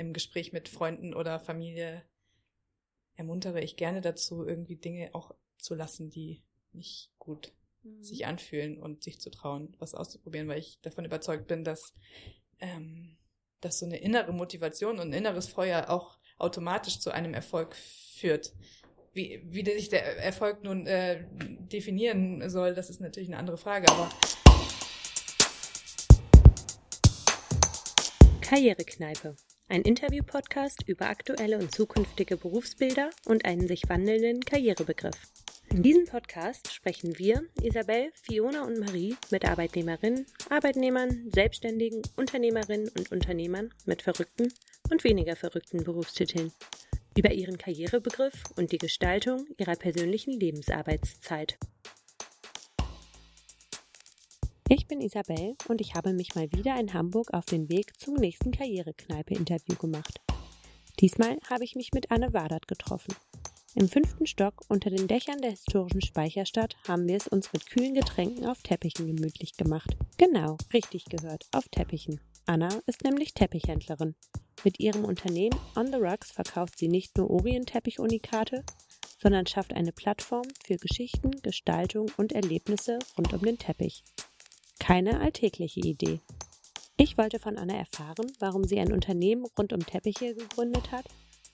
im Gespräch mit Freunden oder Familie ermuntere ich gerne dazu, irgendwie Dinge auch zu lassen, die nicht gut mhm. sich anfühlen und sich zu trauen, was auszuprobieren, weil ich davon überzeugt bin, dass, ähm, dass so eine innere Motivation und ein inneres Feuer auch automatisch zu einem Erfolg führt. Wie, wie sich der Erfolg nun äh, definieren soll, das ist natürlich eine andere Frage, aber Karrierekneipe. Ein Interview-Podcast über aktuelle und zukünftige Berufsbilder und einen sich wandelnden Karrierebegriff. In diesem Podcast sprechen wir, Isabel, Fiona und Marie, mit Arbeitnehmerinnen, Arbeitnehmern, Selbstständigen, Unternehmerinnen und Unternehmern mit verrückten und weniger verrückten Berufstiteln über ihren Karrierebegriff und die Gestaltung ihrer persönlichen Lebensarbeitszeit. Ich bin Isabel und ich habe mich mal wieder in Hamburg auf den Weg zum nächsten Karrierekneipe-Interview gemacht. Diesmal habe ich mich mit Anne Wadert getroffen. Im fünften Stock unter den Dächern der historischen Speicherstadt haben wir es uns mit kühlen Getränken auf Teppichen gemütlich gemacht. Genau, richtig gehört, auf Teppichen. Anna ist nämlich Teppichhändlerin. Mit ihrem Unternehmen On the Rugs verkauft sie nicht nur Orient-Teppich-Unikate, sondern schafft eine Plattform für Geschichten, Gestaltung und Erlebnisse rund um den Teppich. Keine alltägliche Idee. Ich wollte von Anna erfahren, warum sie ein Unternehmen rund um Teppiche gegründet hat,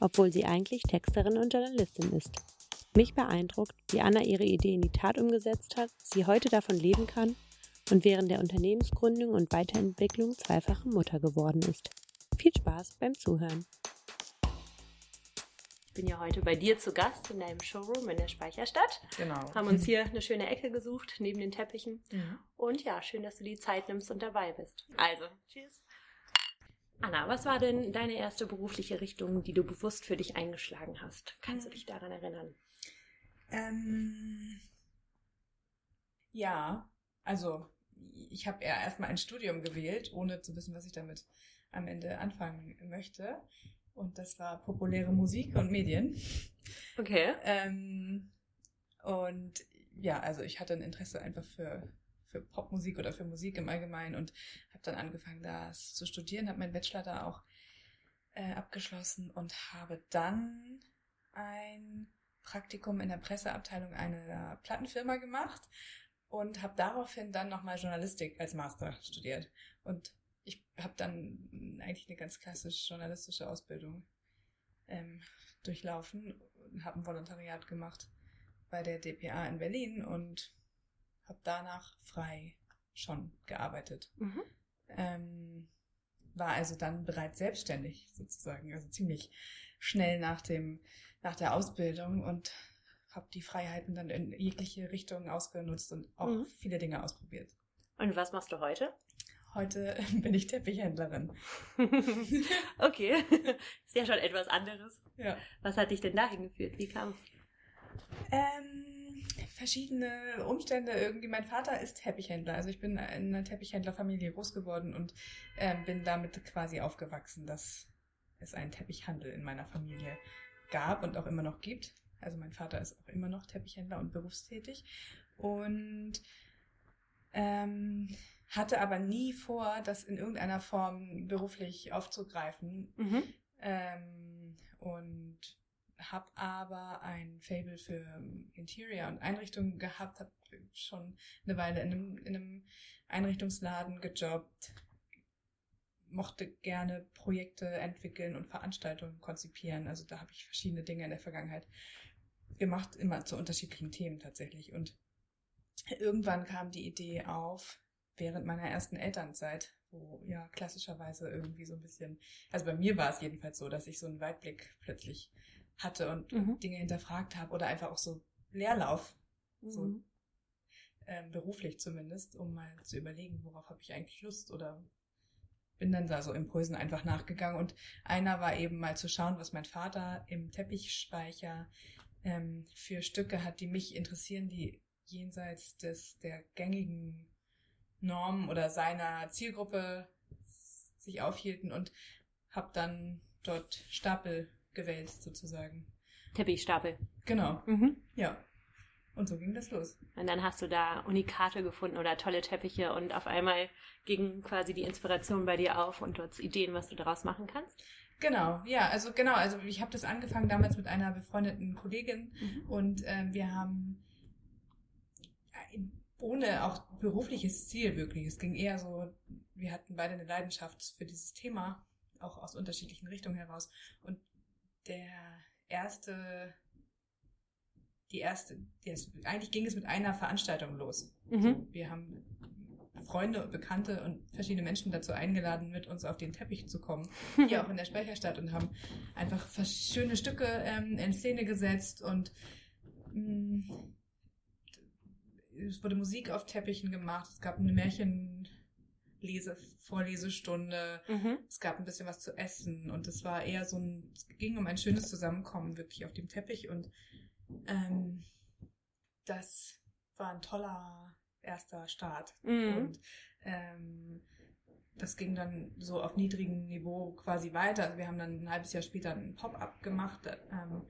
obwohl sie eigentlich Texterin und Journalistin ist. Mich beeindruckt, wie Anna ihre Idee in die Tat umgesetzt hat, sie heute davon leben kann und während der Unternehmensgründung und Weiterentwicklung zweifache Mutter geworden ist. Viel Spaß beim Zuhören bin ja heute bei dir zu Gast in deinem Showroom in der Speicherstadt. Genau. Haben uns hier eine schöne Ecke gesucht, neben den Teppichen. Mhm. Und ja, schön, dass du die Zeit nimmst und dabei bist. Also, tschüss. Anna, was war denn deine erste berufliche Richtung, die du bewusst für dich eingeschlagen hast? Kannst du dich daran erinnern? Ähm, ja, also ich habe eher erstmal ein Studium gewählt, ohne zu wissen, was ich damit am Ende anfangen möchte. Und das war populäre Musik und Medien. Okay. Ähm, und ja, also ich hatte ein Interesse einfach für, für Popmusik oder für Musik im Allgemeinen und habe dann angefangen, das zu studieren, habe meinen Bachelor da auch äh, abgeschlossen und habe dann ein Praktikum in der Presseabteilung einer Plattenfirma gemacht und habe daraufhin dann nochmal Journalistik als Master studiert. Und ich habe dann eigentlich eine ganz klassisch journalistische Ausbildung ähm, durchlaufen und habe ein Volontariat gemacht bei der DPA in Berlin und habe danach frei schon gearbeitet. Mhm. Ähm, war also dann bereits selbstständig sozusagen, also ziemlich schnell nach dem nach der Ausbildung und habe die Freiheiten dann in jegliche Richtung ausgenutzt und auch mhm. viele Dinge ausprobiert. Und was machst du heute? Heute bin ich Teppichhändlerin. okay, ist ja schon etwas anderes. Ja. Was hat dich denn dahin geführt? Wie kam es? Ähm, verschiedene Umstände. Irgendwie, mein Vater ist Teppichhändler. Also ich bin in einer Teppichhändlerfamilie groß geworden und ähm, bin damit quasi aufgewachsen, dass es einen Teppichhandel in meiner Familie gab und auch immer noch gibt. Also mein Vater ist auch immer noch Teppichhändler und berufstätig. Und ähm, hatte aber nie vor, das in irgendeiner Form beruflich aufzugreifen. Mhm. Ähm, und habe aber ein Fable für Interior und Einrichtungen gehabt, habe schon eine Weile in einem, in einem Einrichtungsladen gejobbt, mochte gerne Projekte entwickeln und Veranstaltungen konzipieren. Also da habe ich verschiedene Dinge in der Vergangenheit gemacht, immer zu unterschiedlichen Themen tatsächlich. Und irgendwann kam die Idee auf, während meiner ersten Elternzeit, wo ja klassischerweise irgendwie so ein bisschen, also bei mir war es jedenfalls so, dass ich so einen Weitblick plötzlich hatte und mhm. Dinge hinterfragt habe oder einfach auch so Leerlauf, mhm. so ähm, beruflich zumindest, um mal zu überlegen, worauf habe ich eigentlich Lust oder bin dann da so Impulsen einfach nachgegangen und einer war eben mal zu schauen, was mein Vater im Teppichspeicher ähm, für Stücke hat, die mich interessieren, die jenseits des der gängigen Norm oder seiner Zielgruppe sich aufhielten und habe dann dort Stapel gewälzt sozusagen. Teppichstapel. Genau. Mhm. Ja. Und so ging das los. Und dann hast du da Unikate gefunden oder tolle Teppiche und auf einmal ging quasi die Inspiration bei dir auf und du hast Ideen, was du daraus machen kannst? Genau, ja, also genau, also ich habe das angefangen damals mit einer befreundeten Kollegin Mhm. und ähm, wir haben ohne auch berufliches Ziel wirklich. Es ging eher so, wir hatten beide eine Leidenschaft für dieses Thema, auch aus unterschiedlichen Richtungen heraus. Und der erste, die erste, erste eigentlich ging es mit einer Veranstaltung los. Mhm. Wir haben Freunde und Bekannte und verschiedene Menschen dazu eingeladen, mit uns auf den Teppich zu kommen, hier auch in der Speicherstadt und haben einfach schöne Stücke ähm, in Szene gesetzt und mh, es wurde Musik auf Teppichen gemacht, es gab eine Märchenlese, Vorlesestunde, Mhm. es gab ein bisschen was zu essen und es war eher so ein, es ging um ein schönes Zusammenkommen wirklich auf dem Teppich und ähm, das war ein toller erster Start. Mhm. Und ähm, das ging dann so auf niedrigem Niveau quasi weiter. Also wir haben dann ein halbes Jahr später ein Pop-up gemacht. Ähm,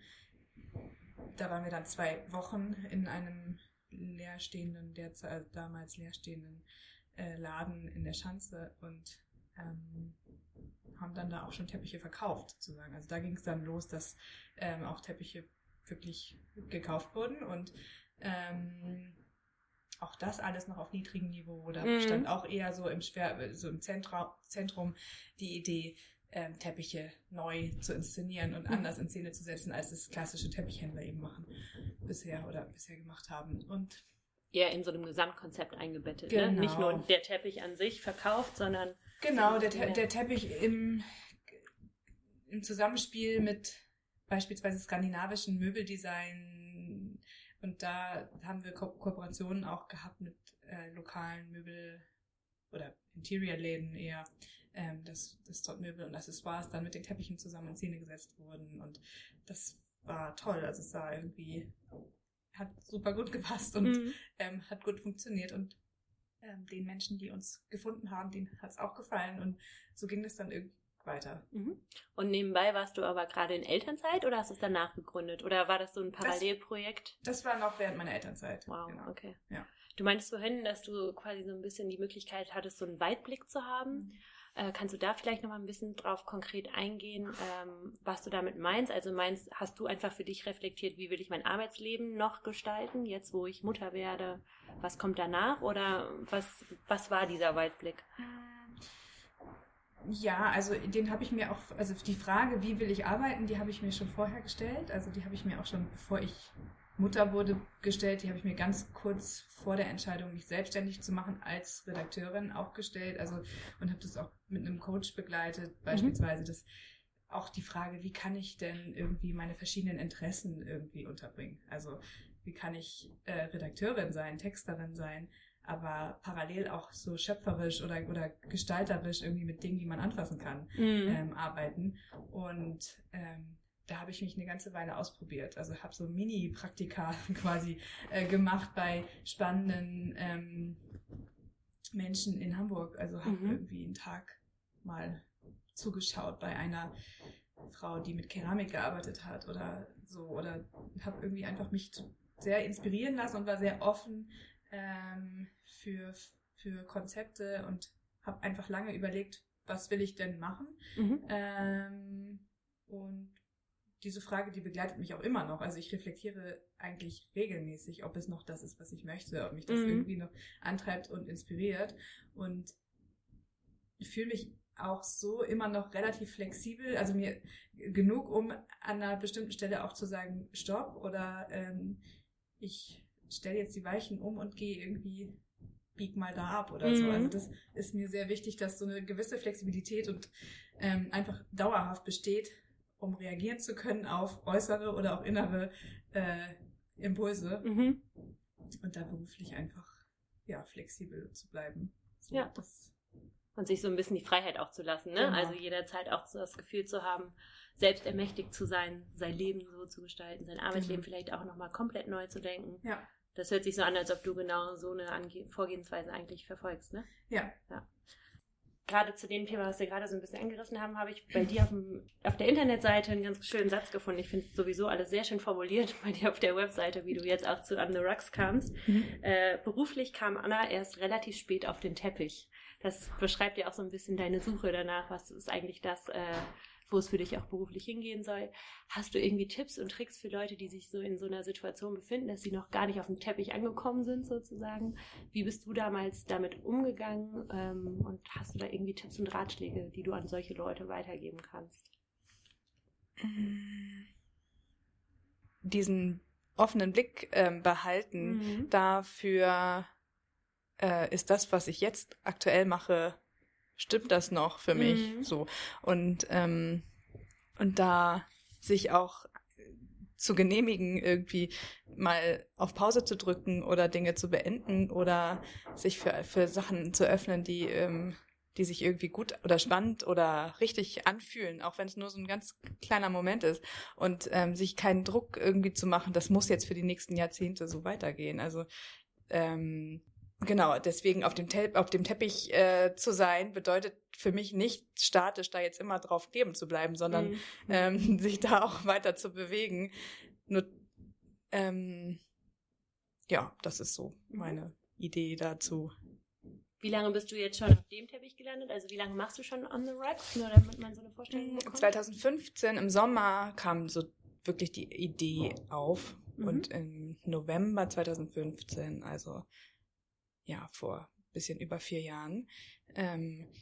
da waren wir dann zwei Wochen in einem leerstehenden, derzeit, also damals leerstehenden äh, Laden in der Schanze und ähm, haben dann da auch schon Teppiche verkauft, sozusagen. Also da ging es dann los, dass ähm, auch Teppiche wirklich gekauft wurden und ähm, auch das alles noch auf niedrigem Niveau. Da Mhm. stand auch eher so im, Schwer so im Zentra Zentrum die Idee, ähm, Teppiche neu zu inszenieren und anders in Szene zu setzen, als es klassische Teppichhändler eben machen bisher oder bisher gemacht haben. Und Eher in so einem Gesamtkonzept eingebettet. Genau. Ne? Nicht nur der Teppich an sich verkauft, sondern Genau, der, Te der Teppich im, im Zusammenspiel mit beispielsweise skandinavischen Möbeldesign. Und da haben wir Ko Kooperationen auch gehabt mit äh, lokalen Möbel- oder Interior-Läden eher, ähm, dass, dass dort Möbel und Accessoires dann mit den Teppichen zusammen in Szene gesetzt wurden. Und das war toll. Also es war irgendwie, hat super gut gepasst und Mhm. ähm, hat gut funktioniert und ähm, den Menschen, die uns gefunden haben, denen hat es auch gefallen und so ging das dann irgendwie weiter. Mhm. Und nebenbei warst du aber gerade in Elternzeit oder hast du es danach gegründet? Oder war das so ein Parallelprojekt? Das war noch während meiner Elternzeit. Wow, genau. okay. Ja. Du meintest vorhin, dass du quasi so ein bisschen die Möglichkeit hattest, so einen Weitblick zu haben. Äh, kannst du da vielleicht noch mal ein bisschen drauf konkret eingehen, ähm, was du damit meinst? Also meinst, hast du einfach für dich reflektiert, wie will ich mein Arbeitsleben noch gestalten, jetzt wo ich Mutter werde? Was kommt danach? Oder was, was war dieser Weitblick? Ja, also den habe ich mir auch, also die Frage, wie will ich arbeiten, die habe ich mir schon vorher gestellt. Also die habe ich mir auch schon, bevor ich Mutter wurde, gestellt. Die habe ich mir ganz kurz vor der Entscheidung, mich selbstständig zu machen, als Redakteurin auch gestellt. Also und habe das auch mit einem Coach begleitet, beispielsweise. Das auch die Frage, wie kann ich denn irgendwie meine verschiedenen Interessen irgendwie unterbringen? Also wie kann ich äh, Redakteurin sein, Texterin sein, aber parallel auch so schöpferisch oder, oder gestalterisch irgendwie mit Dingen, die man anfassen kann, Mhm. ähm, arbeiten. Und ähm, da habe ich mich eine ganze Weile ausprobiert. Also habe so Mini-Praktika quasi äh, gemacht bei spannenden ähm, Menschen in Hamburg. Also habe Mhm. irgendwie einen Tag mal zugeschaut bei einer Frau, die mit Keramik gearbeitet hat oder so. Oder habe irgendwie einfach mich sehr inspirieren lassen und war sehr offen ähm, für, für Konzepte und habe einfach lange überlegt, was will ich denn machen? Mhm. Ähm, und diese Frage, die begleitet mich auch immer noch. Also ich reflektiere eigentlich regelmäßig, ob es noch das ist, was ich möchte, ob mich das Mhm. irgendwie noch antreibt und inspiriert. Und ich fühle mich auch so immer noch relativ flexibel, also mir genug, um an einer bestimmten Stelle auch zu sagen, stopp oder ähm, ich stelle jetzt die Weichen um und gehe irgendwie bieg mal da ab oder so. Mhm. Also das ist mir sehr wichtig, dass so eine gewisse Flexibilität und ähm, einfach dauerhaft besteht, um reagieren zu können auf äußere oder auch innere äh, Impulse Mhm. und da beruflich einfach ja flexibel zu bleiben. So, Ja. Das, Und sich so ein bisschen die Freiheit auch zu lassen, ne? Genau. Also jederzeit auch so das Gefühl zu haben, selbst ermächtigt zu sein, sein Leben so zu gestalten, sein Arbeitsleben Genau. vielleicht auch nochmal komplett neu zu denken. ja, Das hört sich so an, als ob du genau so eine Ange Vorgehensweise eigentlich verfolgst, ne? ja. Gerade zu dem Thema, was wir gerade so ein bisschen angerissen haben, habe ich bei dir auf, dem, auf der Internetseite einen ganz schönen Satz gefunden. Ich finde sowieso alles sehr schön formuliert bei dir auf der Webseite, wie du jetzt auch zu On the Rocks kamst. Äh, beruflich kam Anna erst relativ spät auf den Teppich. Das beschreibt ja auch so ein bisschen deine Suche danach. Was ist eigentlich das, äh, wo es für dich auch beruflich hingehen soll. Hast du irgendwie Tipps und Tricks für Leute, die sich so in so einer Situation befinden, dass sie noch gar nicht auf dem Teppich angekommen sind, sozusagen? Wie bist du damals damit umgegangen? Ähm, und hast du da irgendwie Tipps und Ratschläge, die du an solche Leute weitergeben kannst? Diesen offenen Blick ähm, behalten mhm. dafür, äh, ist das, was ich jetzt aktuell mache, stimmt das noch für mich? Mhm. So. Und, ähm, und da sich auch zu genehmigen, irgendwie mal auf Pause zu drücken oder Dinge zu beenden oder sich für, für Sachen zu öffnen, die, ähm, die sich irgendwie gut oder spannend oder richtig anfühlen, auch wenn es nur so ein ganz kleiner Moment ist. Und ähm, sich keinen Druck irgendwie zu machen, das muss jetzt für die nächsten Jahrzehnte so weitergehen. Also ähm, Genau, deswegen auf dem, Te auf dem Teppich äh, zu sein, bedeutet für mich nicht statisch da jetzt immer drauf kleben zu bleiben, sondern mhm. ähm, sich da auch weiter zu bewegen. Nur, ähm, ja, das ist so meine Idee dazu. Wie lange bist du jetzt schon auf dem Teppich gelandet? Also wie lange machst du schon On the Rocks, nur damit man so eine Vorstellung mm, bekommt? 2015 im Sommer kam so wirklich die Idee auf mhm. und im November 2015, also ja, vor ein bisschen über vier Jahren, ähm,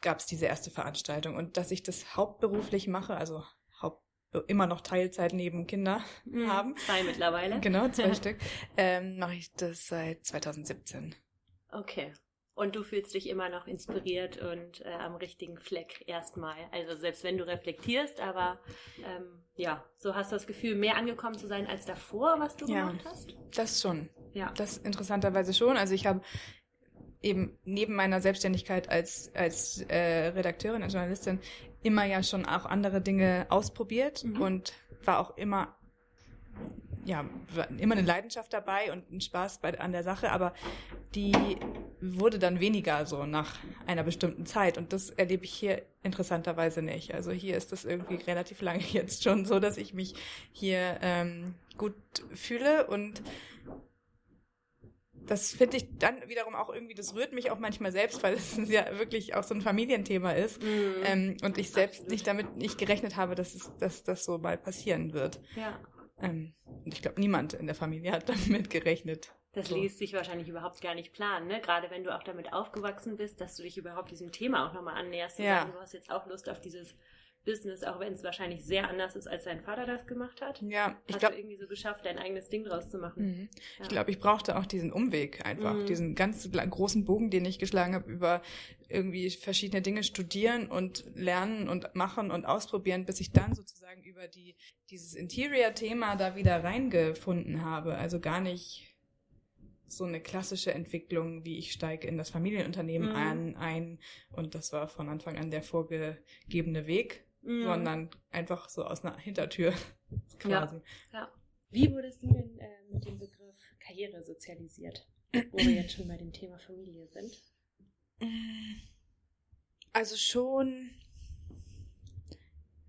gab es diese erste Veranstaltung. Und dass ich das hauptberuflich mache, also haupt, immer noch Teilzeit neben Kinder mhm, haben. Zwei mittlerweile. Genau, zwei Stück. Ähm, mache ich das seit 2017. Okay. Und du fühlst dich immer noch inspiriert und äh, am richtigen Fleck erstmal. Also selbst wenn du reflektierst, aber ähm, ja, so hast du das Gefühl, mehr angekommen zu sein als davor, was du ja, gemacht hast? Das schon. Ja. Das interessanterweise schon. Also ich habe eben neben meiner Selbstständigkeit als, als äh, Redakteurin und Journalistin immer ja schon auch andere Dinge ausprobiert mhm. und war auch immer ja, immer eine Leidenschaft dabei und ein Spaß bei, an der Sache, aber die wurde dann weniger so nach einer bestimmten Zeit und das erlebe ich hier interessanterweise nicht. Also hier ist das irgendwie relativ lange jetzt schon so, dass ich mich hier ähm, gut fühle und das finde ich dann wiederum auch irgendwie, das rührt mich auch manchmal selbst, weil es ja wirklich auch so ein Familienthema ist. Mhm. Ähm, und ich selbst Absolut. nicht damit nicht gerechnet habe, dass, es, dass das so mal passieren wird. Ja. Ähm, und ich glaube, niemand in der Familie hat damit gerechnet. Das so. ließ sich wahrscheinlich überhaupt gar nicht planen, ne? Gerade wenn du auch damit aufgewachsen bist, dass du dich überhaupt diesem Thema auch nochmal annäherst. Ja. Sagen, du hast jetzt auch Lust auf dieses Business, auch wenn es wahrscheinlich sehr anders ist, als dein Vater das gemacht hat. Ja, ich glaube. irgendwie so geschafft, dein eigenes Ding draus zu machen. Mhm. Ja. Ich glaube, ich brauchte auch diesen Umweg einfach, mhm. diesen ganz großen Bogen, den ich geschlagen habe über irgendwie verschiedene Dinge studieren und lernen und machen und ausprobieren, bis ich dann sozusagen über die dieses Interior-Thema da wieder reingefunden habe. Also gar nicht so eine klassische Entwicklung, wie ich steige in das Familienunternehmen mhm. ein, ein und das war von Anfang an der vorgegebene Weg mhm. sondern einfach so aus einer Hintertür quasi. Ja. ja. Wie wurdest du denn äh, mit dem Begriff Karriere sozialisiert, wo wir jetzt schon bei dem Thema Familie sind? Also schon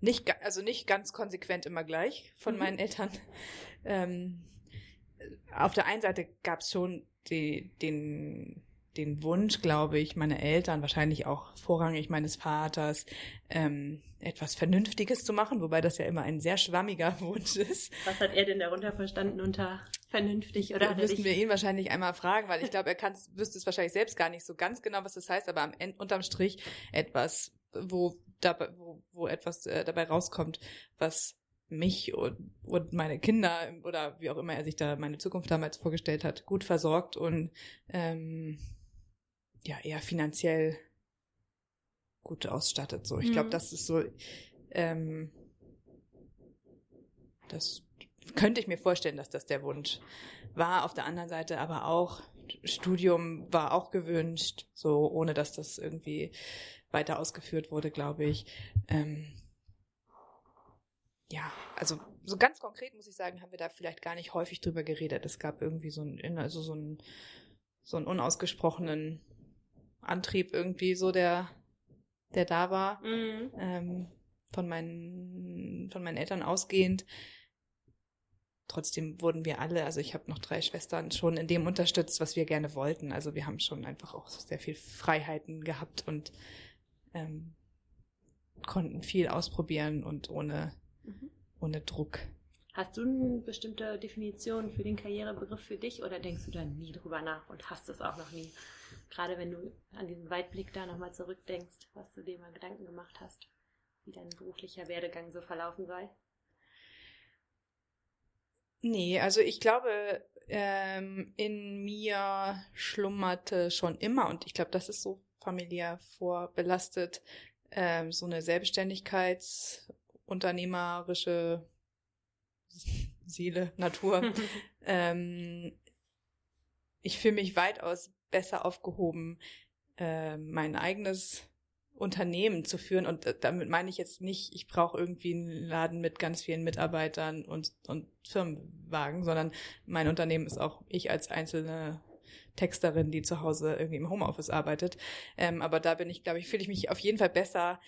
nicht, also nicht ganz konsequent immer gleich von mhm. meinen Eltern. Ähm, auf der einen Seite gab es schon die, den den Wunsch, glaube ich, meine Eltern, wahrscheinlich auch vorrangig meines Vaters, ähm, etwas Vernünftiges zu machen, wobei das ja immer ein sehr schwammiger Wunsch ist. Was hat er denn darunter verstanden unter vernünftig oder? Da müssten wir ihn wahrscheinlich einmal fragen, weil ich glaube, er kann, wüsste es wahrscheinlich selbst gar nicht so ganz genau, was das heißt, aber am Ende, unterm Strich etwas, wo dabei, wo, wo etwas äh, dabei rauskommt, was mich und, und meine Kinder oder wie auch immer er sich da meine Zukunft damals vorgestellt hat, gut versorgt und ähm, ja eher finanziell gut ausstattet. So, ich mhm. glaube, das ist so, ähm, das könnte ich mir vorstellen, dass das der Wunsch war. Auf der anderen Seite aber auch Studium war auch gewünscht, so ohne dass das irgendwie weiter ausgeführt wurde, glaube ich. Ähm, ja, also so ganz konkret muss ich sagen, haben wir da vielleicht gar nicht häufig drüber geredet. Es gab irgendwie so ein, also so ein, so einen unausgesprochenen Antrieb irgendwie so, der, der da war. Mhm. Ähm, von meinen, von meinen Eltern ausgehend. Trotzdem wurden wir alle, also ich habe noch drei Schwestern, schon in dem unterstützt, was wir gerne wollten. Also wir haben schon einfach auch sehr viel Freiheiten gehabt und ähm, konnten viel ausprobieren und ohne, mhm. ohne Druck. Hast du eine bestimmte Definition für den Karrierebegriff für dich oder denkst du da nie drüber nach und hast es auch noch nie? Gerade wenn du an diesen Weitblick da nochmal zurückdenkst, was du dir mal Gedanken gemacht hast, wie dein beruflicher Werdegang so verlaufen soll? Nee, also ich glaube, ähm, in mir schlummerte schon immer, und ich glaube, das ist so familiär vorbelastet, ähm, so eine Selbstständigkeitsunternehmerische Seele, Natur. ähm, ich fühle mich weitaus besser aufgehoben, äh, mein eigenes Unternehmen zu führen. Und äh, damit meine ich jetzt nicht, ich brauche irgendwie einen Laden mit ganz vielen Mitarbeitern und, und Firmenwagen, sondern mein Unternehmen ist auch ich als einzelne Texterin, die zu Hause irgendwie im Homeoffice arbeitet. Ähm, aber da bin ich, glaube ich, fühle ich mich auf jeden Fall besser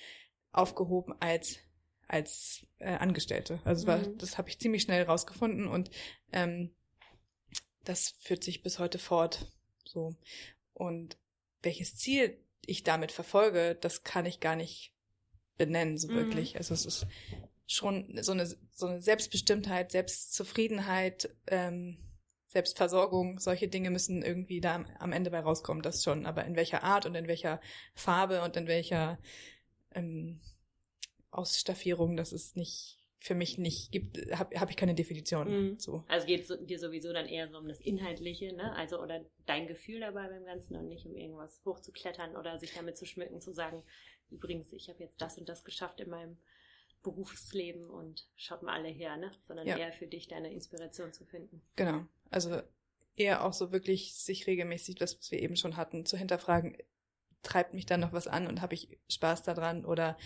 aufgehoben als als äh, Angestellte. Also war, mhm. das habe ich ziemlich schnell rausgefunden und ähm, das führt sich bis heute fort. So und welches Ziel ich damit verfolge, das kann ich gar nicht benennen so mhm. wirklich. Also es ist schon so eine so eine Selbstbestimmtheit, Selbstzufriedenheit, ähm, Selbstversorgung, solche Dinge müssen irgendwie da am Ende bei rauskommen, das schon. Aber in welcher Art und in welcher Farbe und in welcher ähm, Ausstaffierung, das ist nicht für mich nicht gibt, habe hab ich keine Definition mhm. zu. Also geht es dir sowieso dann eher so um das Inhaltliche, ne? Also oder dein Gefühl dabei beim Ganzen und nicht um irgendwas hochzuklettern oder sich damit zu schmücken, zu sagen, übrigens, ich habe jetzt das und das geschafft in meinem Berufsleben und schaut mal alle her, ne? Sondern ja. eher für dich deine Inspiration zu finden. Genau. Also eher auch so wirklich sich regelmäßig, das, was wir eben schon hatten, zu hinterfragen, treibt mich da noch was an und habe ich Spaß daran oder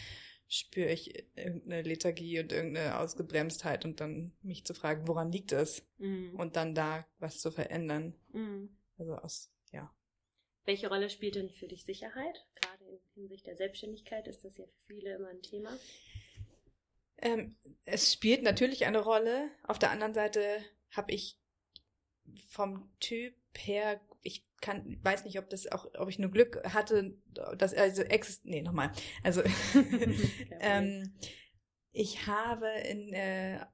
spüre ich irgendeine Lethargie und irgendeine Ausgebremstheit und dann mich zu fragen, woran liegt es? Mhm. Und dann da was zu verändern. Mhm. Also aus, ja. Welche Rolle spielt denn für dich Sicherheit? Gerade in Hinsicht der Selbstständigkeit ist das ja für viele immer ein Thema. Ähm, es spielt natürlich eine Rolle. Auf der anderen Seite habe ich vom Typ her, kann, weiß nicht, ob das auch, ob ich nur Glück hatte, dass also exist, nee, nochmal. Also ähm, ich habe in, äh,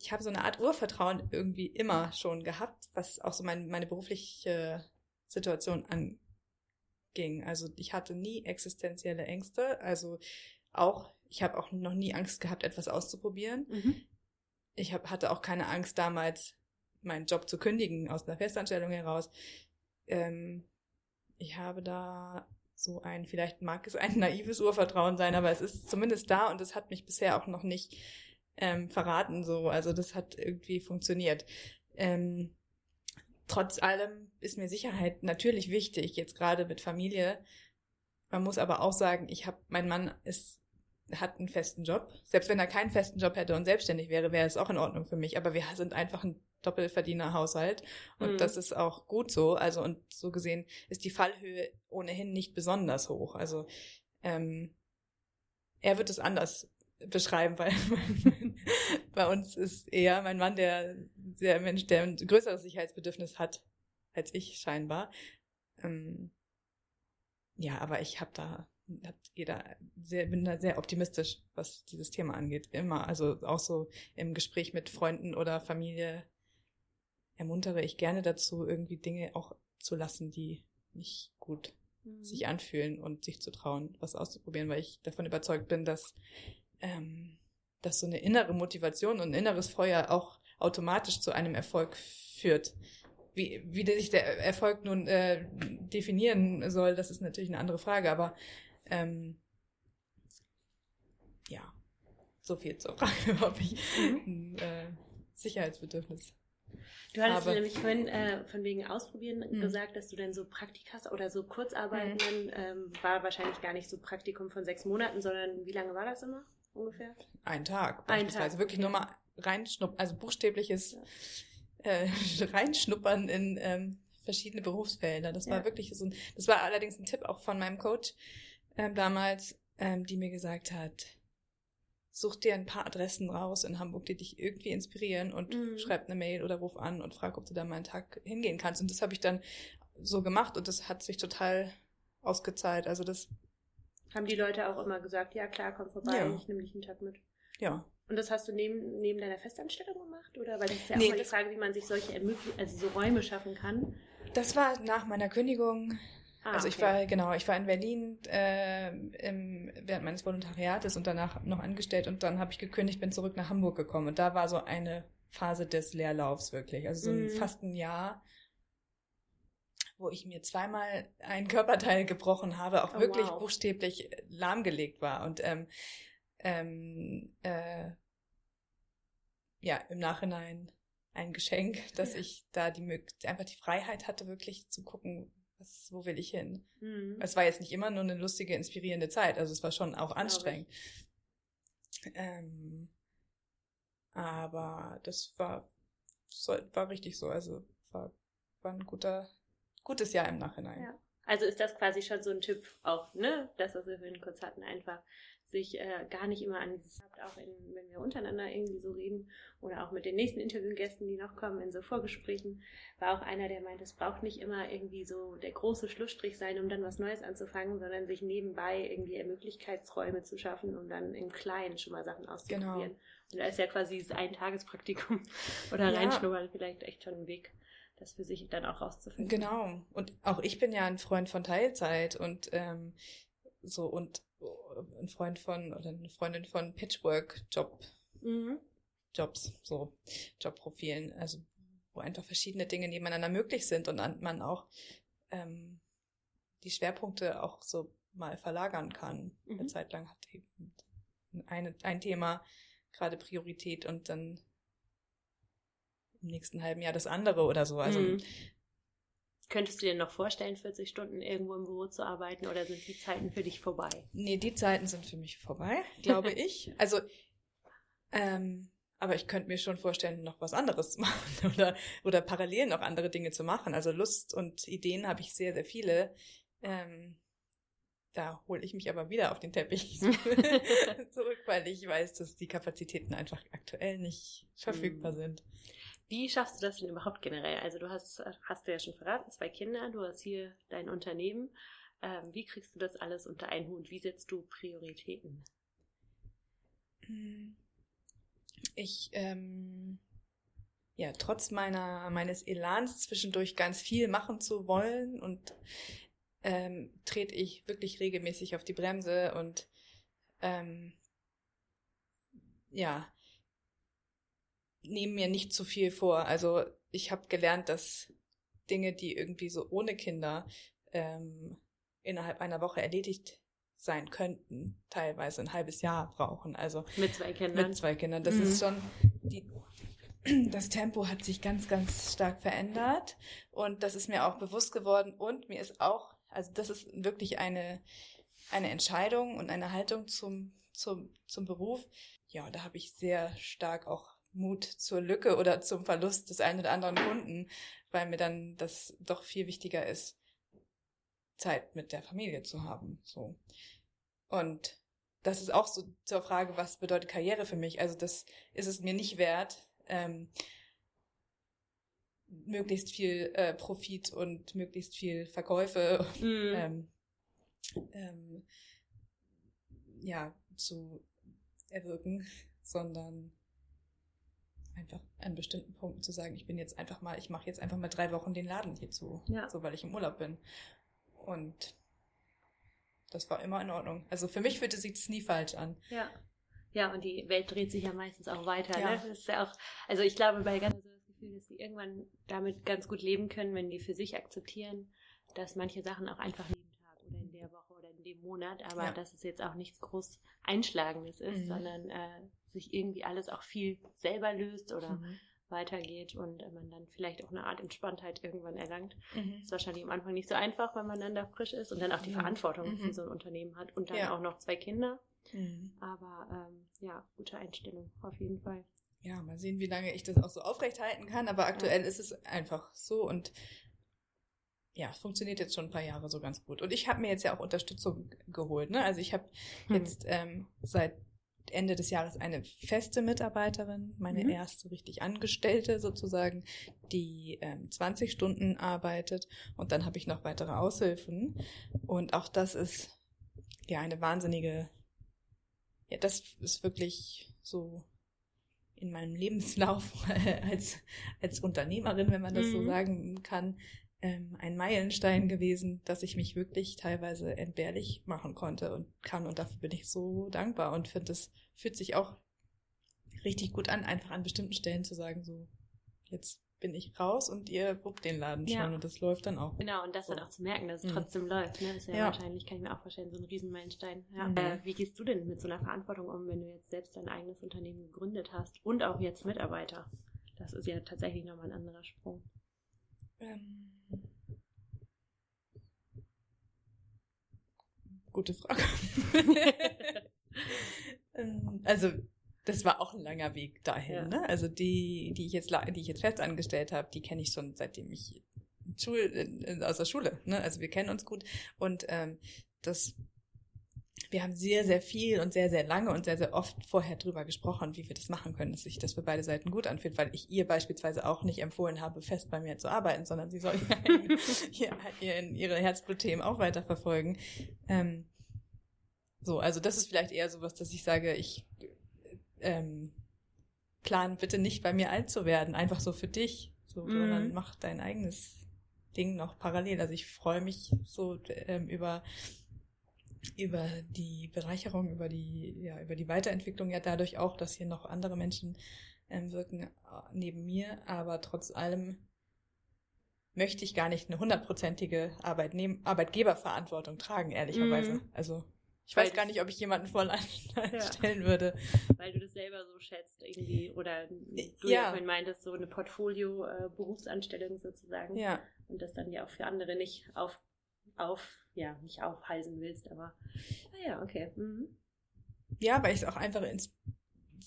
ich habe so eine Art Urvertrauen irgendwie immer schon gehabt, was auch so mein, meine berufliche Situation anging. Also ich hatte nie existenzielle Ängste. Also auch, ich habe auch noch nie Angst gehabt, etwas auszuprobieren. Mhm. Ich hab, hatte auch keine Angst damals, meinen Job zu kündigen aus einer Festanstellung heraus. Ähm, ich habe da so ein, vielleicht mag es ein naives Urvertrauen sein, aber es ist zumindest da und es hat mich bisher auch noch nicht ähm, verraten. So, also das hat irgendwie funktioniert. Ähm, trotz allem ist mir Sicherheit natürlich wichtig, jetzt gerade mit Familie. Man muss aber auch sagen, ich habe, mein Mann ist hat einen festen Job. Selbst wenn er keinen festen Job hätte und selbstständig wäre, wäre es auch in Ordnung für mich. Aber wir sind einfach ein Doppelverdienerhaushalt und mhm. das ist auch gut so. Also und so gesehen ist die Fallhöhe ohnehin nicht besonders hoch. Also ähm, er wird es anders beschreiben, weil bei uns ist eher mein Mann der, der Mensch, der ein größeres Sicherheitsbedürfnis hat als ich scheinbar. Ähm, ja, aber ich habe da hat jeder sehr, bin da sehr optimistisch, was dieses Thema angeht. Immer. Also auch so im Gespräch mit Freunden oder Familie ermuntere ich gerne dazu, irgendwie Dinge auch zu lassen, die nicht gut mhm. sich anfühlen und sich zu trauen, was auszuprobieren, weil ich davon überzeugt bin, dass, ähm, dass so eine innere Motivation und ein inneres Feuer auch automatisch zu einem Erfolg führt. Wie, wie sich der Erfolg nun äh, definieren soll, das ist natürlich eine andere Frage, aber ähm, ja, so viel zur Frage, ob ich mhm. ein äh, Sicherheitsbedürfnis Du hattest habe. nämlich vorhin äh, von wegen Ausprobieren mhm. gesagt, dass du dann so Praktikas oder so Kurzarbeiten, mhm. ähm, war wahrscheinlich gar nicht so Praktikum von sechs Monaten, sondern wie lange war das immer ungefähr? Ein Tag beispielsweise. Ein Tag, Wirklich okay. nur mal reinschnuppern, also buchstäbliches ja. äh, Reinschnuppern in ähm, verschiedene Berufsfelder. Das ja. war wirklich so ein, das war allerdings ein Tipp auch von meinem Coach ähm, damals, ähm, die mir gesagt hat, such dir ein paar Adressen raus in Hamburg, die dich irgendwie inspirieren und mhm. schreib eine Mail oder ruf an und frag, ob du da mal einen Tag hingehen kannst. Und das habe ich dann so gemacht und das hat sich total ausgezahlt. Also das Haben die Leute auch immer gesagt, ja klar, komm vorbei, Ja. ich nehme dich einen Tag mit. Ja. Und das hast du neben, neben deiner Festanstellung gemacht? Oder weil das ist ja Nee, auch mal die Frage, wie man sich solche also so Räume schaffen kann. Das war nach meiner Kündigung. Ah, also ich okay. war, genau, ich war in Berlin äh, im, während meines Volontariates und danach noch angestellt und dann habe ich gekündigt, bin zurück nach Hamburg gekommen. Und da war so eine Phase des Leerlaufs wirklich. Also so ein, Mhm. fast ein Jahr, wo ich mir zweimal ein Körperteil gebrochen habe, auch Oh, wirklich wow. buchstäblich lahmgelegt war. Und ähm, ähm, äh, ja, im Nachhinein ein Geschenk, dass Ja. ich da die einfach die Freiheit hatte, wirklich zu gucken, was, wo will ich hin. Mhm. Es war jetzt nicht immer nur eine lustige, inspirierende Zeit, also es war schon auch anstrengend. Ähm, aber das war, so, war richtig so, also war, war ein guter, gutes Jahr im Nachhinein. Ja. Also ist das quasi schon so ein Tipp auch, ne? Das, was wir vorhin kurz hatten, einfach sich äh, gar nicht immer an auch in, wenn wir untereinander irgendwie so reden oder auch mit den nächsten Interviewgästen, die noch kommen, in so Vorgesprächen, war auch einer, der meint, es braucht nicht immer irgendwie so der große Schlussstrich sein, um dann was Neues anzufangen, sondern sich nebenbei irgendwie Möglichkeitsräume zu schaffen, um dann im Kleinen schon mal Sachen auszuprobieren. Und da ist ja quasi dieses Eintagespraktikum oder Ja. reinschnuppern vielleicht echt schon ein Weg, das für sich dann auch rauszufinden. Genau. Und auch ich bin ja ein Freund von Teilzeit und ähm, so und äh, ein Freund von oder eine Freundin von Patchwork-Job, Mhm. Jobs, so Jobprofilen, also wo einfach verschiedene Dinge nebeneinander möglich sind und an- man auch ähm, die Schwerpunkte auch so mal verlagern kann. Mhm. Eine Zeit lang hat eben eine, ein Thema gerade Priorität und dann im nächsten halben Jahr das andere oder so. Also Mhm. Könntest du dir noch vorstellen, 40 Stunden irgendwo im Büro zu arbeiten oder sind die Zeiten für dich vorbei? Nee, die Zeiten sind für mich vorbei, glaube ich. Also, ähm, aber ich könnte mir schon vorstellen, noch was anderes zu machen oder, oder parallel noch andere Dinge zu machen. Also Lust und Ideen habe ich sehr, sehr viele. Ähm, da hole ich mich aber wieder auf den Teppich zurück, weil ich weiß, dass die Kapazitäten einfach aktuell nicht verfügbar Mhm. sind. Wie schaffst du das denn überhaupt generell? Also du hast, hast du ja schon verraten, zwei Kinder, du hast hier dein Unternehmen. Ähm, wie kriegst du das alles unter einen Hut? Wie setzt du Prioritäten? Ich, ähm, ja, trotz meiner, meines Elans zwischendurch ganz viel machen zu wollen und ähm, trete ich wirklich regelmäßig auf die Bremse und ähm, ja, nehme mir nicht zu viel vor. Also ich habe gelernt, dass Dinge, die irgendwie so ohne Kinder ähm, innerhalb einer Woche erledigt sein könnten, teilweise ein halbes Jahr brauchen. Also Mit zwei Kindern? mit zwei Kindern. Das Mhm. ist schon die, das Tempo hat sich ganz, ganz stark verändert und das ist mir auch bewusst geworden und mir ist auch, also das ist wirklich eine, eine Entscheidung und eine Haltung zum, zum, zum Beruf. Ja, da habe ich sehr stark auch Mut zur Lücke oder zum Verlust des einen oder anderen Kunden, weil mir dann das doch viel wichtiger ist, Zeit mit der Familie zu haben. So. Und das ist auch so zur Frage, was bedeutet Karriere für mich? Also das ist es mir nicht wert, ähm, möglichst viel äh, Profit und möglichst viel Verkäufe Mhm. ähm, ähm, ja, zu erwirken, sondern einfach an bestimmten Punkten zu sagen, ich bin jetzt einfach mal, ich mache jetzt einfach mal drei Wochen den Laden hier zu, Ja. so weil ich im Urlaub bin. Und das war immer in Ordnung. Also für mich fühlte sich das nie falsch an. Ja. Ja, und die Welt dreht sich ja meistens auch weiter. Ja. Ne? Das ist ja auch, also ich glaube bei ganz so das Gefühl, dass sie irgendwann damit ganz gut leben können, wenn die für sich akzeptieren, dass manche Sachen auch einfach jeden Tag oder in der Woche oder in dem Monat, aber Ja. dass es jetzt auch nichts groß Einschlagendes ist, Mhm. sondern äh, sich irgendwie alles auch viel selber löst oder Mhm. weitergeht und äh, man dann vielleicht auch eine Art Entspanntheit irgendwann erlangt. Mhm. ist wahrscheinlich am Anfang nicht so einfach, wenn man dann da frisch ist und dann auch die Mhm. Verantwortung Mhm. für so ein Unternehmen hat und dann Ja. auch noch zwei Kinder. Mhm. Aber ähm, ja, gute Einstellung, auf jeden Fall. Ja, mal sehen, wie lange ich das auch so aufrechthalten kann. Aber aktuell ist es einfach so und ja, es funktioniert jetzt schon ein paar Jahre so ganz gut. Und ich habe mir jetzt ja auch Unterstützung geholt. Ne? Also ich habe Hm. jetzt ähm, seit Ende des Jahres eine feste Mitarbeiterin, meine Mhm. erste richtig Angestellte sozusagen, die ähm, 20 Stunden arbeitet. Und dann habe ich noch weitere Aushilfen. Und auch das ist ja, eine wahnsinnige, ja, das ist wirklich so in meinem Lebenslauf als, als Unternehmerin, wenn man das mhm. so sagen kann, ähm, ein Meilenstein gewesen, dass ich mich wirklich teilweise entbehrlich machen konnte und kann. Und dafür bin ich so dankbar und finde, es fühlt sich auch richtig gut an, einfach an bestimmten Stellen zu sagen, so, jetzt bin ich raus und ihr wuppt den Laden ja. schon und das läuft dann auch. Genau, und das dann auch zu merken, dass es mhm. trotzdem läuft. Ne? Das ist ja, ja, wahrscheinlich, kann ich mir auch vorstellen, so ein Riesenmeilenstein. Ja. Mhm. Äh, wie gehst du denn mit so einer Verantwortung um, wenn du jetzt selbst dein eigenes Unternehmen gegründet hast und auch jetzt Mitarbeiter? Das ist ja tatsächlich nochmal ein anderer Sprung. Ähm. Gute Frage. Ähm, also das war auch ein langer Weg dahin. Ja. Ne? Also die, die ich jetzt, die ich jetzt fest angestellt habe, die kenne ich schon seitdem ich Schul, aus der Schule. Ne? Also wir kennen uns gut und ähm, das wir haben sehr, sehr viel und sehr, sehr lange und sehr, sehr oft vorher drüber gesprochen, wie wir das machen können, dass sich das für beide Seiten gut anfühlt, weil ich ihr beispielsweise auch nicht empfohlen habe, fest bei mir zu arbeiten, sondern sie soll ihr, ihre Herzblutthemen auch weiter verfolgen. Ähm, so, also das ist vielleicht eher sowas, dass ich sage, ich ähm, plan bitte nicht bei mir alt zu werden, einfach so für dich, so, mhm. sondern mach dein eigenes Ding noch parallel. Also ich freue mich so ähm, über über die Bereicherung, über die ja über die Weiterentwicklung ja dadurch auch, dass hier noch andere Menschen ähm, wirken äh, neben mir, aber trotz allem möchte ich gar nicht eine hundertprozentige Arbeitnehm Arbeitgeberverantwortung tragen, ehrlicherweise. Mm. Also ich weiß gar nicht, ob ich jemanden voll anstellen ja. würde. Weil du das selber so schätzt irgendwie oder du ja, ja vorhin meintest, so eine Portfolio-Berufsanstellung äh, sozusagen. Ja. Und das dann ja auch für andere nicht auf, auf ja, nicht aufhalsen willst, aber naja, ah okay. Mhm. Ja, weil ich es auch einfach ins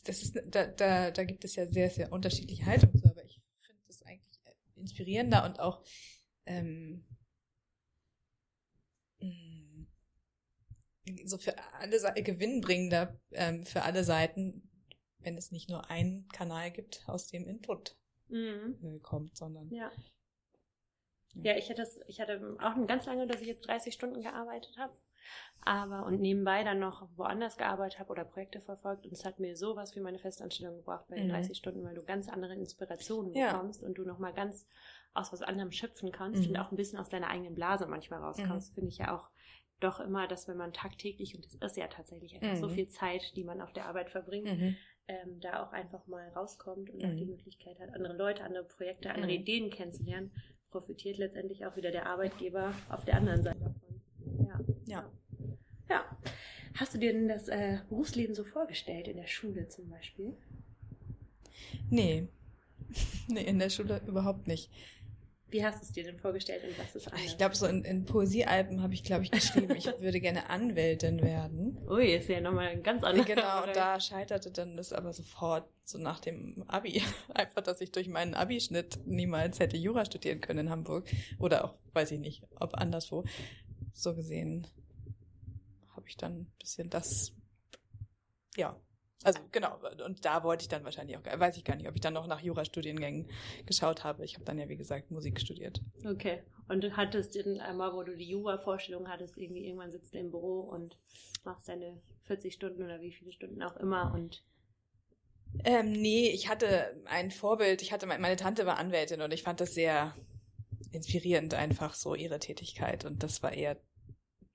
das ist, da, da, da gibt es ja sehr, sehr unterschiedliche Haltungen zu, aber ich finde das eigentlich inspirierender und auch ähm, so für alle Seiten gewinnbringender ähm, für alle Seiten, wenn es nicht nur einen Kanal gibt, aus dem Input mhm. Äh, kommt, sondern ja. Ja, ich hatte, ich hatte auch ganz lange, dass ich jetzt 30 Stunden gearbeitet habe, aber und nebenbei dann noch woanders gearbeitet habe oder Projekte verfolgt und es hat mir sowas für meine Festanstellung gebracht bei den mhm. 30 Stunden, weil du ganz andere Inspirationen ja. bekommst und du nochmal ganz aus was anderem schöpfen kannst mhm. und auch ein bisschen aus deiner eigenen Blase manchmal rauskommst, mhm. finde ich ja auch doch immer, dass wenn man tagtäglich, und das ist ja tatsächlich einfach mhm. so viel Zeit, die man auf der Arbeit verbringt, mhm. ähm, da auch einfach mal rauskommt und mhm. auch die Möglichkeit hat, andere Leute, andere Projekte, andere mhm. Ideen kennenzulernen, profitiert letztendlich auch wieder der Arbeitgeber auf der anderen Seite davon. Ja. Ja. ja. Hast du dir denn das äh, Berufsleben so vorgestellt, in der Schule zum Beispiel? Nee. nee, in der Schule überhaupt nicht. Wie hast du es dir denn vorgestellt und was ist anders? Ich glaube, so in, in Poesiealben habe ich, glaube ich, geschrieben, ich würde gerne Anwältin werden. Ui, ist ja nochmal ein ganz anderer. Genau, und da scheiterte dann das aber sofort, so nach dem Abi. Einfach, dass ich durch meinen Abischnitt niemals hätte Jura studieren können in Hamburg. Oder auch, weiß ich nicht, ob anderswo. So gesehen habe ich dann ein bisschen das, ja, also genau, und da wollte ich dann wahrscheinlich auch, weiß ich gar nicht, ob ich dann noch nach Jurastudiengängen geschaut habe. Ich habe dann ja, wie gesagt, Musik studiert. Okay. Und du hattest dann einmal, wo du die Jura-Vorstellung hattest, irgendwie irgendwann sitzt du im Büro und machst deine 40 Stunden oder wie viele Stunden auch immer und ähm, nee, ich hatte ein Vorbild. Ich hatte meine Tante war Anwältin und ich fand das sehr inspirierend einfach so ihre Tätigkeit und das war eher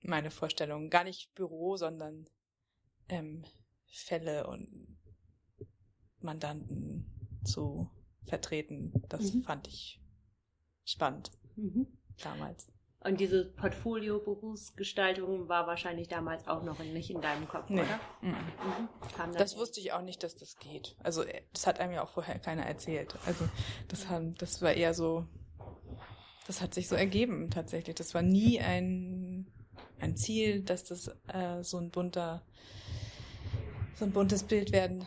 meine Vorstellung. Gar nicht Büro, sondern ähm, Fälle und Mandanten zu vertreten. Das mhm. fand ich spannend mhm. damals. Und diese Portfolio-Berufsgestaltung war wahrscheinlich damals auch noch nicht in deinem Kopf, nee. oder? Mhm. Mhm. Das wusste ich auch nicht, dass das geht. Also äh, das hat einem ja auch vorher keiner erzählt. Also das, haben, das war eher so, das hat sich so ergeben tatsächlich. Das war nie ein, ein Ziel, dass das äh, so ein bunter so ein buntes Bild werden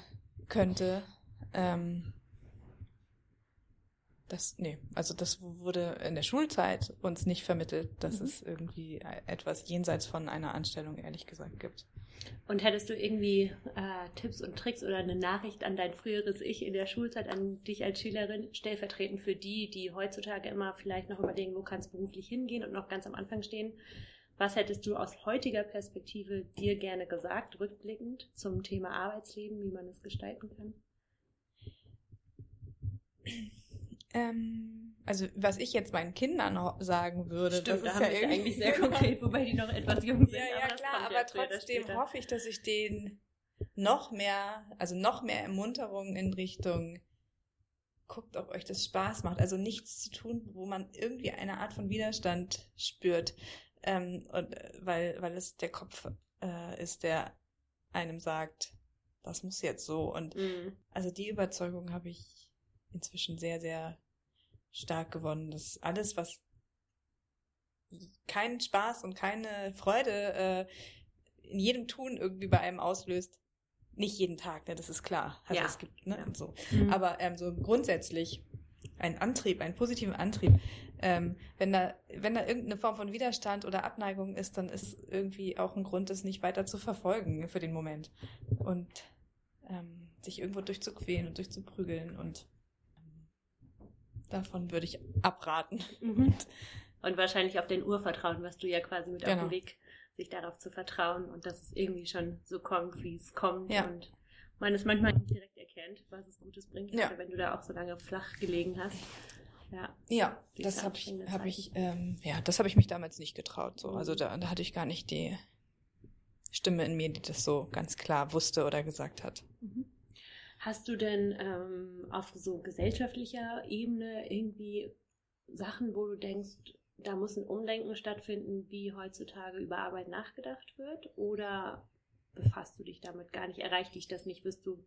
könnte. Ähm, das, nee, also das wurde in der Schulzeit uns nicht vermittelt, dass mhm. es irgendwie etwas jenseits von einer Anstellung, ehrlich gesagt, gibt. Und hättest du irgendwie äh, Tipps und Tricks oder eine Nachricht an dein früheres Ich in der Schulzeit, an dich als Schülerin, stellvertretend für die, die heutzutage immer vielleicht noch überlegen, wo kann es beruflich hingehen und noch ganz am Anfang stehen? Was hättest du aus heutiger Perspektive dir gerne gesagt, rückblickend zum Thema Arbeitsleben, wie man es gestalten kann? Ähm, also was ich jetzt meinen Kindern sagen würde, Stimmt, das da ist haben ja eigentlich sehr konkret, wobei die noch etwas jung sind. Ja, ja, das klar, aber trotzdem hoffe ich, dass ich denen noch mehr, also noch mehr Ermunterung in Richtung guckt, ob euch das Spaß macht. Also nichts zu tun, wo man irgendwie eine Art von Widerstand spürt. Ähm, und, äh, weil, weil es der Kopf äh, ist, der einem sagt, das muss jetzt so. Und Mhm. also die Überzeugung habe ich inzwischen sehr, sehr stark gewonnen, dass alles, was keinen Spaß und keine Freude äh, in jedem Tun irgendwie bei einem auslöst, nicht jeden Tag, ne, das ist klar. Also Ja. es gibt, ne, Ja. und so. Mhm. Aber ähm, so grundsätzlich ein Antrieb, einen positiven Antrieb, ähm, wenn da, wenn da irgendeine Form von Widerstand oder Abneigung ist, dann ist irgendwie auch ein Grund, das nicht weiter zu verfolgen für den Moment. Und ähm, sich irgendwo durchzuquälen und durchzuprügeln und ähm, davon würde ich abraten. Mhm. Und wahrscheinlich auf den Urvertrauen, was du ja quasi mit auf Genau. den Weg, sich darauf zu vertrauen und dass es irgendwie schon so kommt, wie es kommt. Ja. Und man es manchmal nicht direkt erkennt, was es Gutes bringt, Ja. wenn du da auch so lange flach gelegen hast. Ja. Ja, das habe ich, hab ich, ähm, ja, das habe ich mich damals nicht getraut. So, also da, da hatte ich gar nicht die Stimme in mir, die das so ganz klar wusste oder gesagt hat. Mhm. Hast du denn ähm, auf so gesellschaftlicher Ebene irgendwie Sachen, wo du denkst, da muss ein Umdenken stattfinden, wie heutzutage über Arbeit nachgedacht wird? Oder befasst du dich damit gar nicht? Erreicht dich das nicht? Bist du,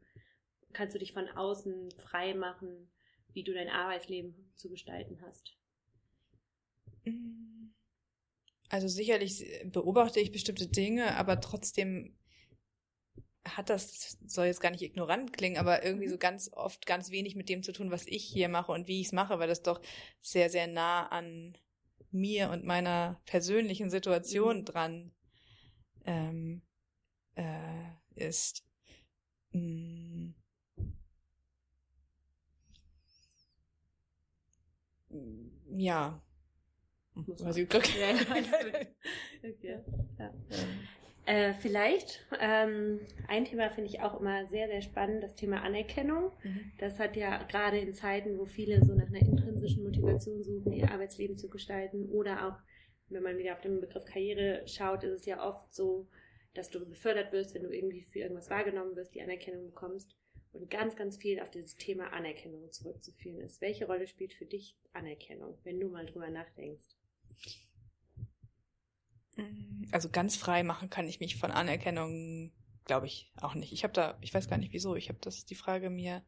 kannst du dich von außen frei machen, wie du dein Arbeitsleben zu gestalten hast? Also sicherlich beobachte ich bestimmte Dinge, aber trotzdem hat das, soll jetzt gar nicht ignorant klingen, aber irgendwie Mhm. so ganz oft ganz wenig mit dem zu tun, was ich hier mache und wie ich es mache, weil das doch sehr, sehr nah an mir und meiner persönlichen Situation Mhm. dran ähm, äh, ist. Mm. Ja. Muss man. gut. Okay. Ja. Äh, vielleicht, ähm, ein Thema finde ich auch immer sehr, sehr spannend, das Thema Anerkennung. Mhm. Das hat ja gerade in Zeiten, wo viele so nach einer intrinsischen Motivation suchen, ihr Arbeitsleben zu gestalten oder auch, wenn man wieder auf den Begriff Karriere schaut, ist es ja oft so, dass du befördert wirst, wenn du irgendwie für irgendwas wahrgenommen wirst, die Anerkennung bekommst und ganz, ganz viel auf dieses Thema Anerkennung zurückzuführen ist. Welche Rolle spielt für dich Anerkennung, wenn du mal drüber nachdenkst? Also ganz frei machen kann ich mich von Anerkennung, glaube ich, auch nicht. Ich habe da, ich weiß gar nicht wieso, ich habe das, die Frage mir,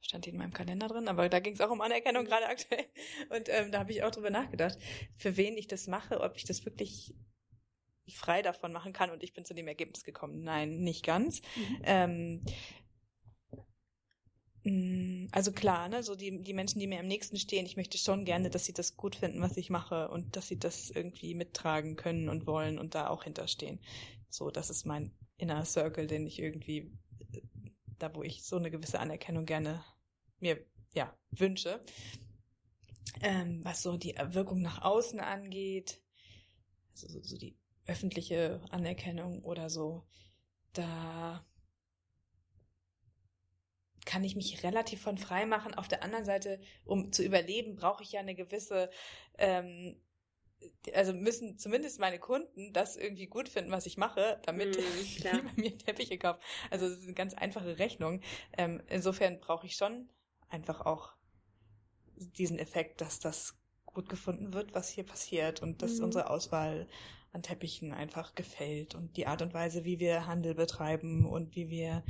stand die in meinem Kalender drin, aber da ging es auch um Anerkennung gerade aktuell. Und ähm, da habe ich auch drüber nachgedacht, für wen ich das mache, ob ich das wirklich frei davon machen kann. Und ich bin zu dem Ergebnis gekommen, nein, nicht ganz. Ähm, mh, also klar, ne, so die, die Menschen, die mir am nächsten stehen, ich möchte schon gerne, dass sie das gut finden, was ich mache und dass sie das irgendwie mittragen können und wollen und da auch hinterstehen. So, das ist mein inner Circle, den ich irgendwie, äh, da wo ich so eine gewisse Anerkennung gerne mir, ja, wünsche. Ähm, was so die Wirkung nach außen angeht, also so, so die öffentliche Anerkennung oder so, da kann ich mich relativ von frei machen. Auf der anderen Seite, um zu überleben, brauche ich ja eine gewisse, ähm, also müssen zumindest meine Kunden das irgendwie gut finden, was ich mache, damit Mhm, die bei mir Teppiche kaufen. Also das ist eine ganz einfache Rechnung. Ähm, insofern brauche ich schon einfach auch diesen Effekt, dass das gut gefunden wird, was hier passiert und dass Mhm. unsere Auswahl an Teppichen einfach gefällt und die Art und Weise, wie wir Handel betreiben und wie wir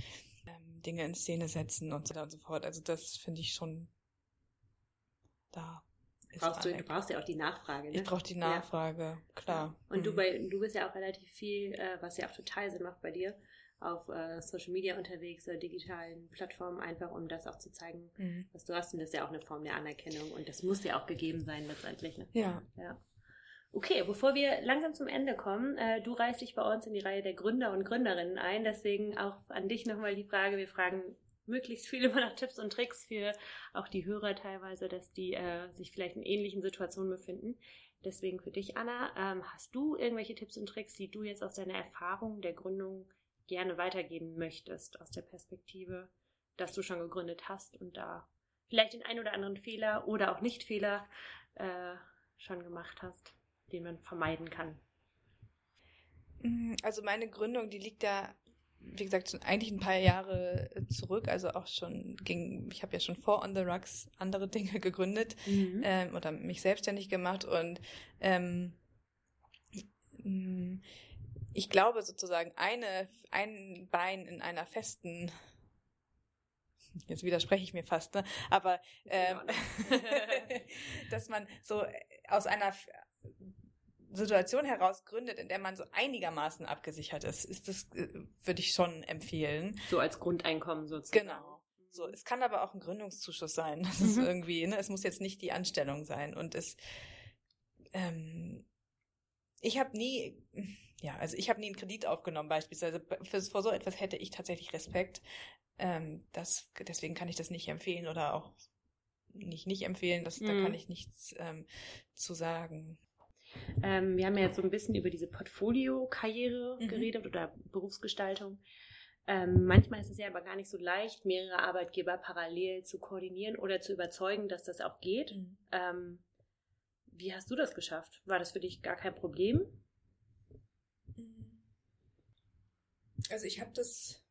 Dinge in Szene setzen und so weiter und so fort. Also das finde ich schon da. Brauchst du, du brauchst ja auch die Nachfrage. Ne? ich brauche die Nachfrage, klar. Und du Mhm. bei, du bist ja auch relativ viel, äh, was ja auch total Sinn macht bei dir, auf äh, Social Media unterwegs oder digitalen Plattformen, einfach um das auch zu zeigen, Mhm. was du hast. Und das ist ja auch eine Form der Anerkennung. Und das muss ja auch gegeben sein letztendlich. Ne? Ja. Ja. Okay, bevor wir langsam zum Ende kommen, äh, du reißt dich bei uns in die Reihe der Gründer und Gründerinnen ein. Deswegen auch an dich nochmal die Frage. Wir fragen möglichst viel immer nach Tipps und Tricks für auch die Hörer teilweise, dass die äh, sich vielleicht in ähnlichen Situationen befinden. Deswegen für dich, Anna, ähm, hast du irgendwelche Tipps und Tricks, die du jetzt aus deiner Erfahrung der Gründung gerne weitergeben möchtest, aus der Perspektive, dass du schon gegründet hast und da vielleicht den einen oder anderen Fehler oder auch Nicht-Fehler äh, schon gemacht hast, den man vermeiden kann? Mm, also meine Gründung, die liegt da, wie gesagt, schon eigentlich ein paar Jahre zurück. Also auch schon ging, ich habe ja schon vor On the Rucks andere Dinge gegründet mhm. ähm, oder mich selbstständig gemacht und ähm, mm, ich glaube sozusagen eine, ein Bein in einer festen jetzt widerspreche ich mir fast, ne? aber ähm, dass man so aus einer Situation heraus gründet, in der man so einigermaßen abgesichert ist, ist das, äh, würde ich schon empfehlen. So als Grundeinkommen sozusagen. Genau. So, es kann aber auch ein Gründungszuschuss sein. Das ist mhm. irgendwie, ne, es muss jetzt nicht die Anstellung sein. Und es, ähm, ich habe nie, ja, also ich habe nie einen Kredit aufgenommen beispielsweise. Für, vor so etwas hätte ich tatsächlich Respekt. Ähm, das, deswegen kann ich das nicht empfehlen oder auch nicht nicht empfehlen. Das, mhm. Da kann ich nichts ähm, zu sagen. Ähm, wir haben ja jetzt so ein bisschen über diese Portfolio-Karriere mhm. geredet oder Berufsgestaltung. Ähm, manchmal ist es ja aber gar nicht so leicht, mehrere Arbeitgeber parallel zu koordinieren oder zu überzeugen, dass das auch geht. Mhm. Ähm, wie hast du das geschafft? War das für dich gar kein Problem? Also ich habe das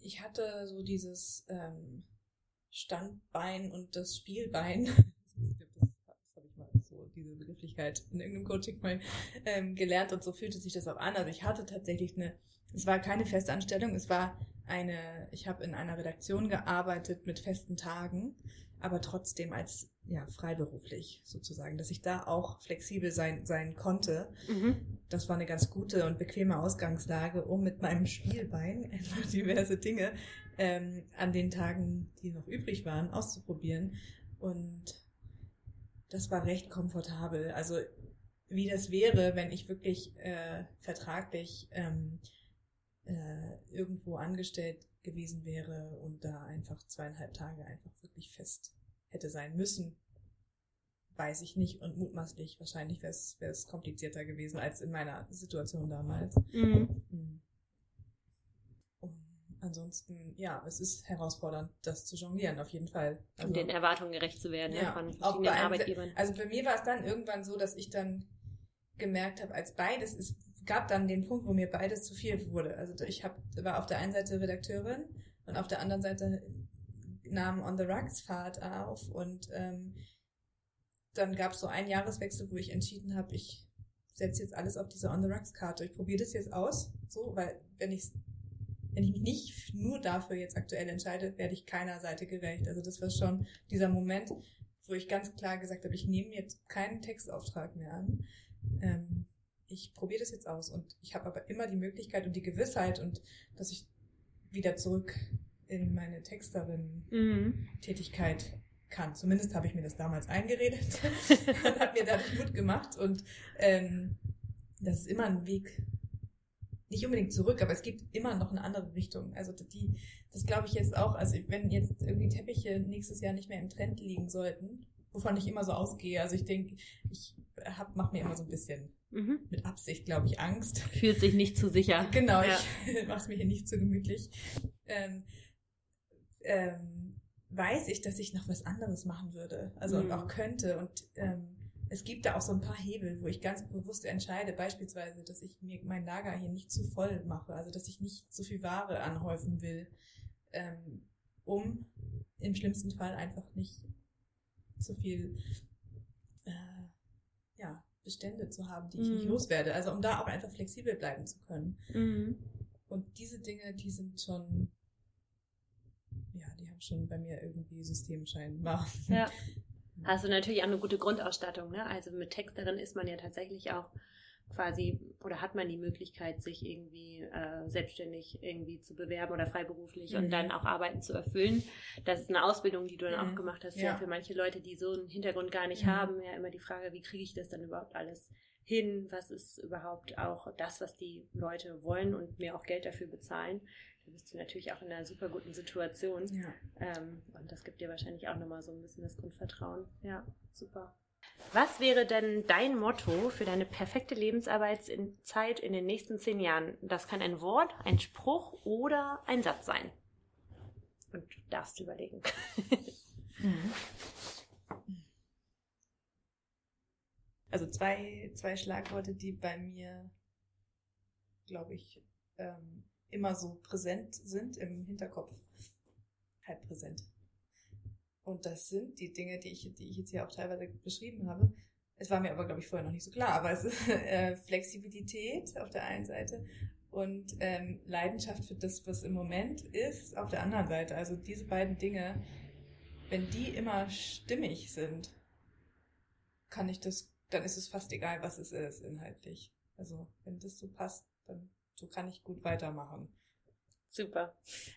ich hatte so dieses ähm, Standbein und das Spielbein. das habe ich mal so, diese Begrifflichkeit in irgendeinem Coaching mal ähm, gelernt und so fühlte sich das auch an. Also ich hatte tatsächlich eine, es war keine Festanstellung, es war eine, ich habe in einer Redaktion gearbeitet mit festen Tagen, aber trotzdem als ja, freiberuflich sozusagen, dass ich da auch flexibel sein, sein konnte. Mhm. Das war eine ganz gute und bequeme Ausgangslage, um mit meinem Spielbein einfach diverse Dinge ähm, an den Tagen, die noch übrig waren, auszuprobieren. Und das war recht komfortabel. Also wie das wäre, wenn ich wirklich äh, vertraglich ähm, äh, irgendwo angestellt gewesen wäre und da einfach zweieinhalb Tage einfach wirklich fest hätte sein müssen, weiß ich nicht und mutmaßlich wahrscheinlich wäre es komplizierter gewesen als in meiner Situation damals. Mhm. mhm. Ansonsten, ja, es ist herausfordernd, das zu jonglieren, auf jeden Fall. Also, um den Erwartungen gerecht zu werden ja, von verschiedenen Arbeitgebern. Also bei mir war es dann irgendwann so, dass ich dann gemerkt habe, als beides ist, gab dann den Punkt, wo mir beides zu viel wurde. Also ich hab, war auf der einen Seite Redakteurin und auf der anderen Seite nahm On the Rugs Fahrt auf und ähm, dann gab es so einen Jahreswechsel, wo ich entschieden habe, ich setze jetzt alles auf diese On the Rugs Karte. Ich probiere das jetzt aus, so, weil wenn ich wenn ich mich nicht nur dafür jetzt aktuell entscheide, werde ich keiner Seite gerecht. Also das war schon dieser Moment, wo ich ganz klar gesagt habe, ich nehme jetzt keinen Textauftrag mehr an. Ähm, ich probiere das jetzt aus und ich habe aber immer die Möglichkeit und die Gewissheit und dass ich wieder zurück in meine Texterin-Tätigkeit mhm. kann. Zumindest habe ich mir das damals eingeredet und habe mir dadurch Mut gemacht und ähm, das ist immer ein Weg, nicht unbedingt zurück, aber es gibt immer noch eine andere Richtung. Also die, das glaube ich jetzt auch, also wenn jetzt irgendwie Teppiche nächstes Jahr nicht mehr im Trend liegen sollten, wovon ich immer so ausgehe, also ich denke, ich hab, mach mir immer so ein bisschen mhm. mit Absicht, glaube ich, Angst. Fühlt sich nicht zu sicher. Genau, ja. ich mache es mir hier nicht zu gemütlich. Ähm, ähm, weiß ich, dass ich noch was anderes machen würde. Also mhm. auch könnte. Und ähm, es gibt da auch so ein paar Hebel, wo ich ganz bewusst entscheide, beispielsweise, dass ich mir mein Lager hier nicht zu voll mache, also dass ich nicht so viel Ware anhäufen will, ähm, um im schlimmsten Fall einfach nicht so viel äh, ja, Bestände zu haben, die ich mhm. nicht loswerde. Also um da auch einfach flexibel bleiben zu können. Mhm. Und diese Dinge, die sind schon ja, die haben schon bei mir irgendwie System scheinbar. Ja. Hast du natürlich auch eine gute Grundausstattung, ne? Also mit Texterin ist man ja tatsächlich auch quasi oder hat man die Möglichkeit, sich irgendwie äh, selbstständig irgendwie zu bewerben oder freiberuflich mhm. und dann auch Arbeiten zu erfüllen. Das ist eine Ausbildung, die du dann mhm. auch gemacht hast. Ja. ja. für manche Leute, die so einen Hintergrund gar nicht mhm. haben, ja immer die Frage, wie kriege ich das dann überhaupt alles hin? Was ist überhaupt auch das, was die Leute wollen und mir auch Geld dafür bezahlen? Da bist du natürlich auch in einer super guten Situation. Ja. Ähm, und das gibt dir wahrscheinlich auch nochmal so ein bisschen das Grundvertrauen. Ja, super. Was wäre denn dein Motto für deine perfekte Lebensarbeitszeit in den nächsten zehn Jahren? Das kann ein Wort, ein Spruch oder ein Satz sein. Und du darfst überlegen. Mhm. Also zwei, zwei Schlagworte, die bei mir, glaube ich, ähm, immer so präsent sind im Hinterkopf. Halt präsent. Und das sind die Dinge, die ich, die ich jetzt hier auch teilweise beschrieben habe. Es war mir aber, glaube ich, vorher noch nicht so klar, aber es ist äh, Flexibilität auf der einen Seite und ähm, Leidenschaft für das, was im Moment ist, auf der anderen Seite. Also diese beiden Dinge, wenn die immer stimmig sind, kann ich das, dann ist es fast egal, was es ist inhaltlich. Also wenn das so passt, dann so kann ich gut weitermachen. Super.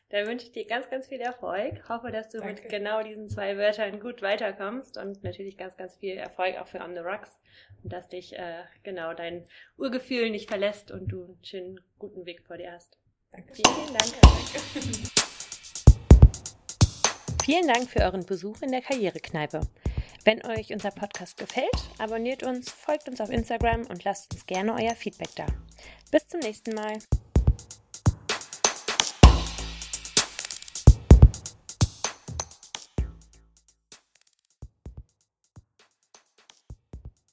Dann wünsche ich dir ganz, ganz viel Erfolg. Hoffe, dass du Danke. mit genau diesen zwei Wörtern gut weiterkommst und natürlich ganz, ganz viel Erfolg auch für On the Rocks und dass dich äh, genau dein Urgefühl nicht verlässt und du einen schönen, guten Weg vor dir hast. Danke. Vielen, Dank. Danke. Vielen Dank für euren Besuch in der Karrierekneipe. Wenn euch unser Podcast gefällt, abonniert uns, folgt uns auf Instagram und lasst uns gerne euer Feedback da. Bis zum nächsten Mal.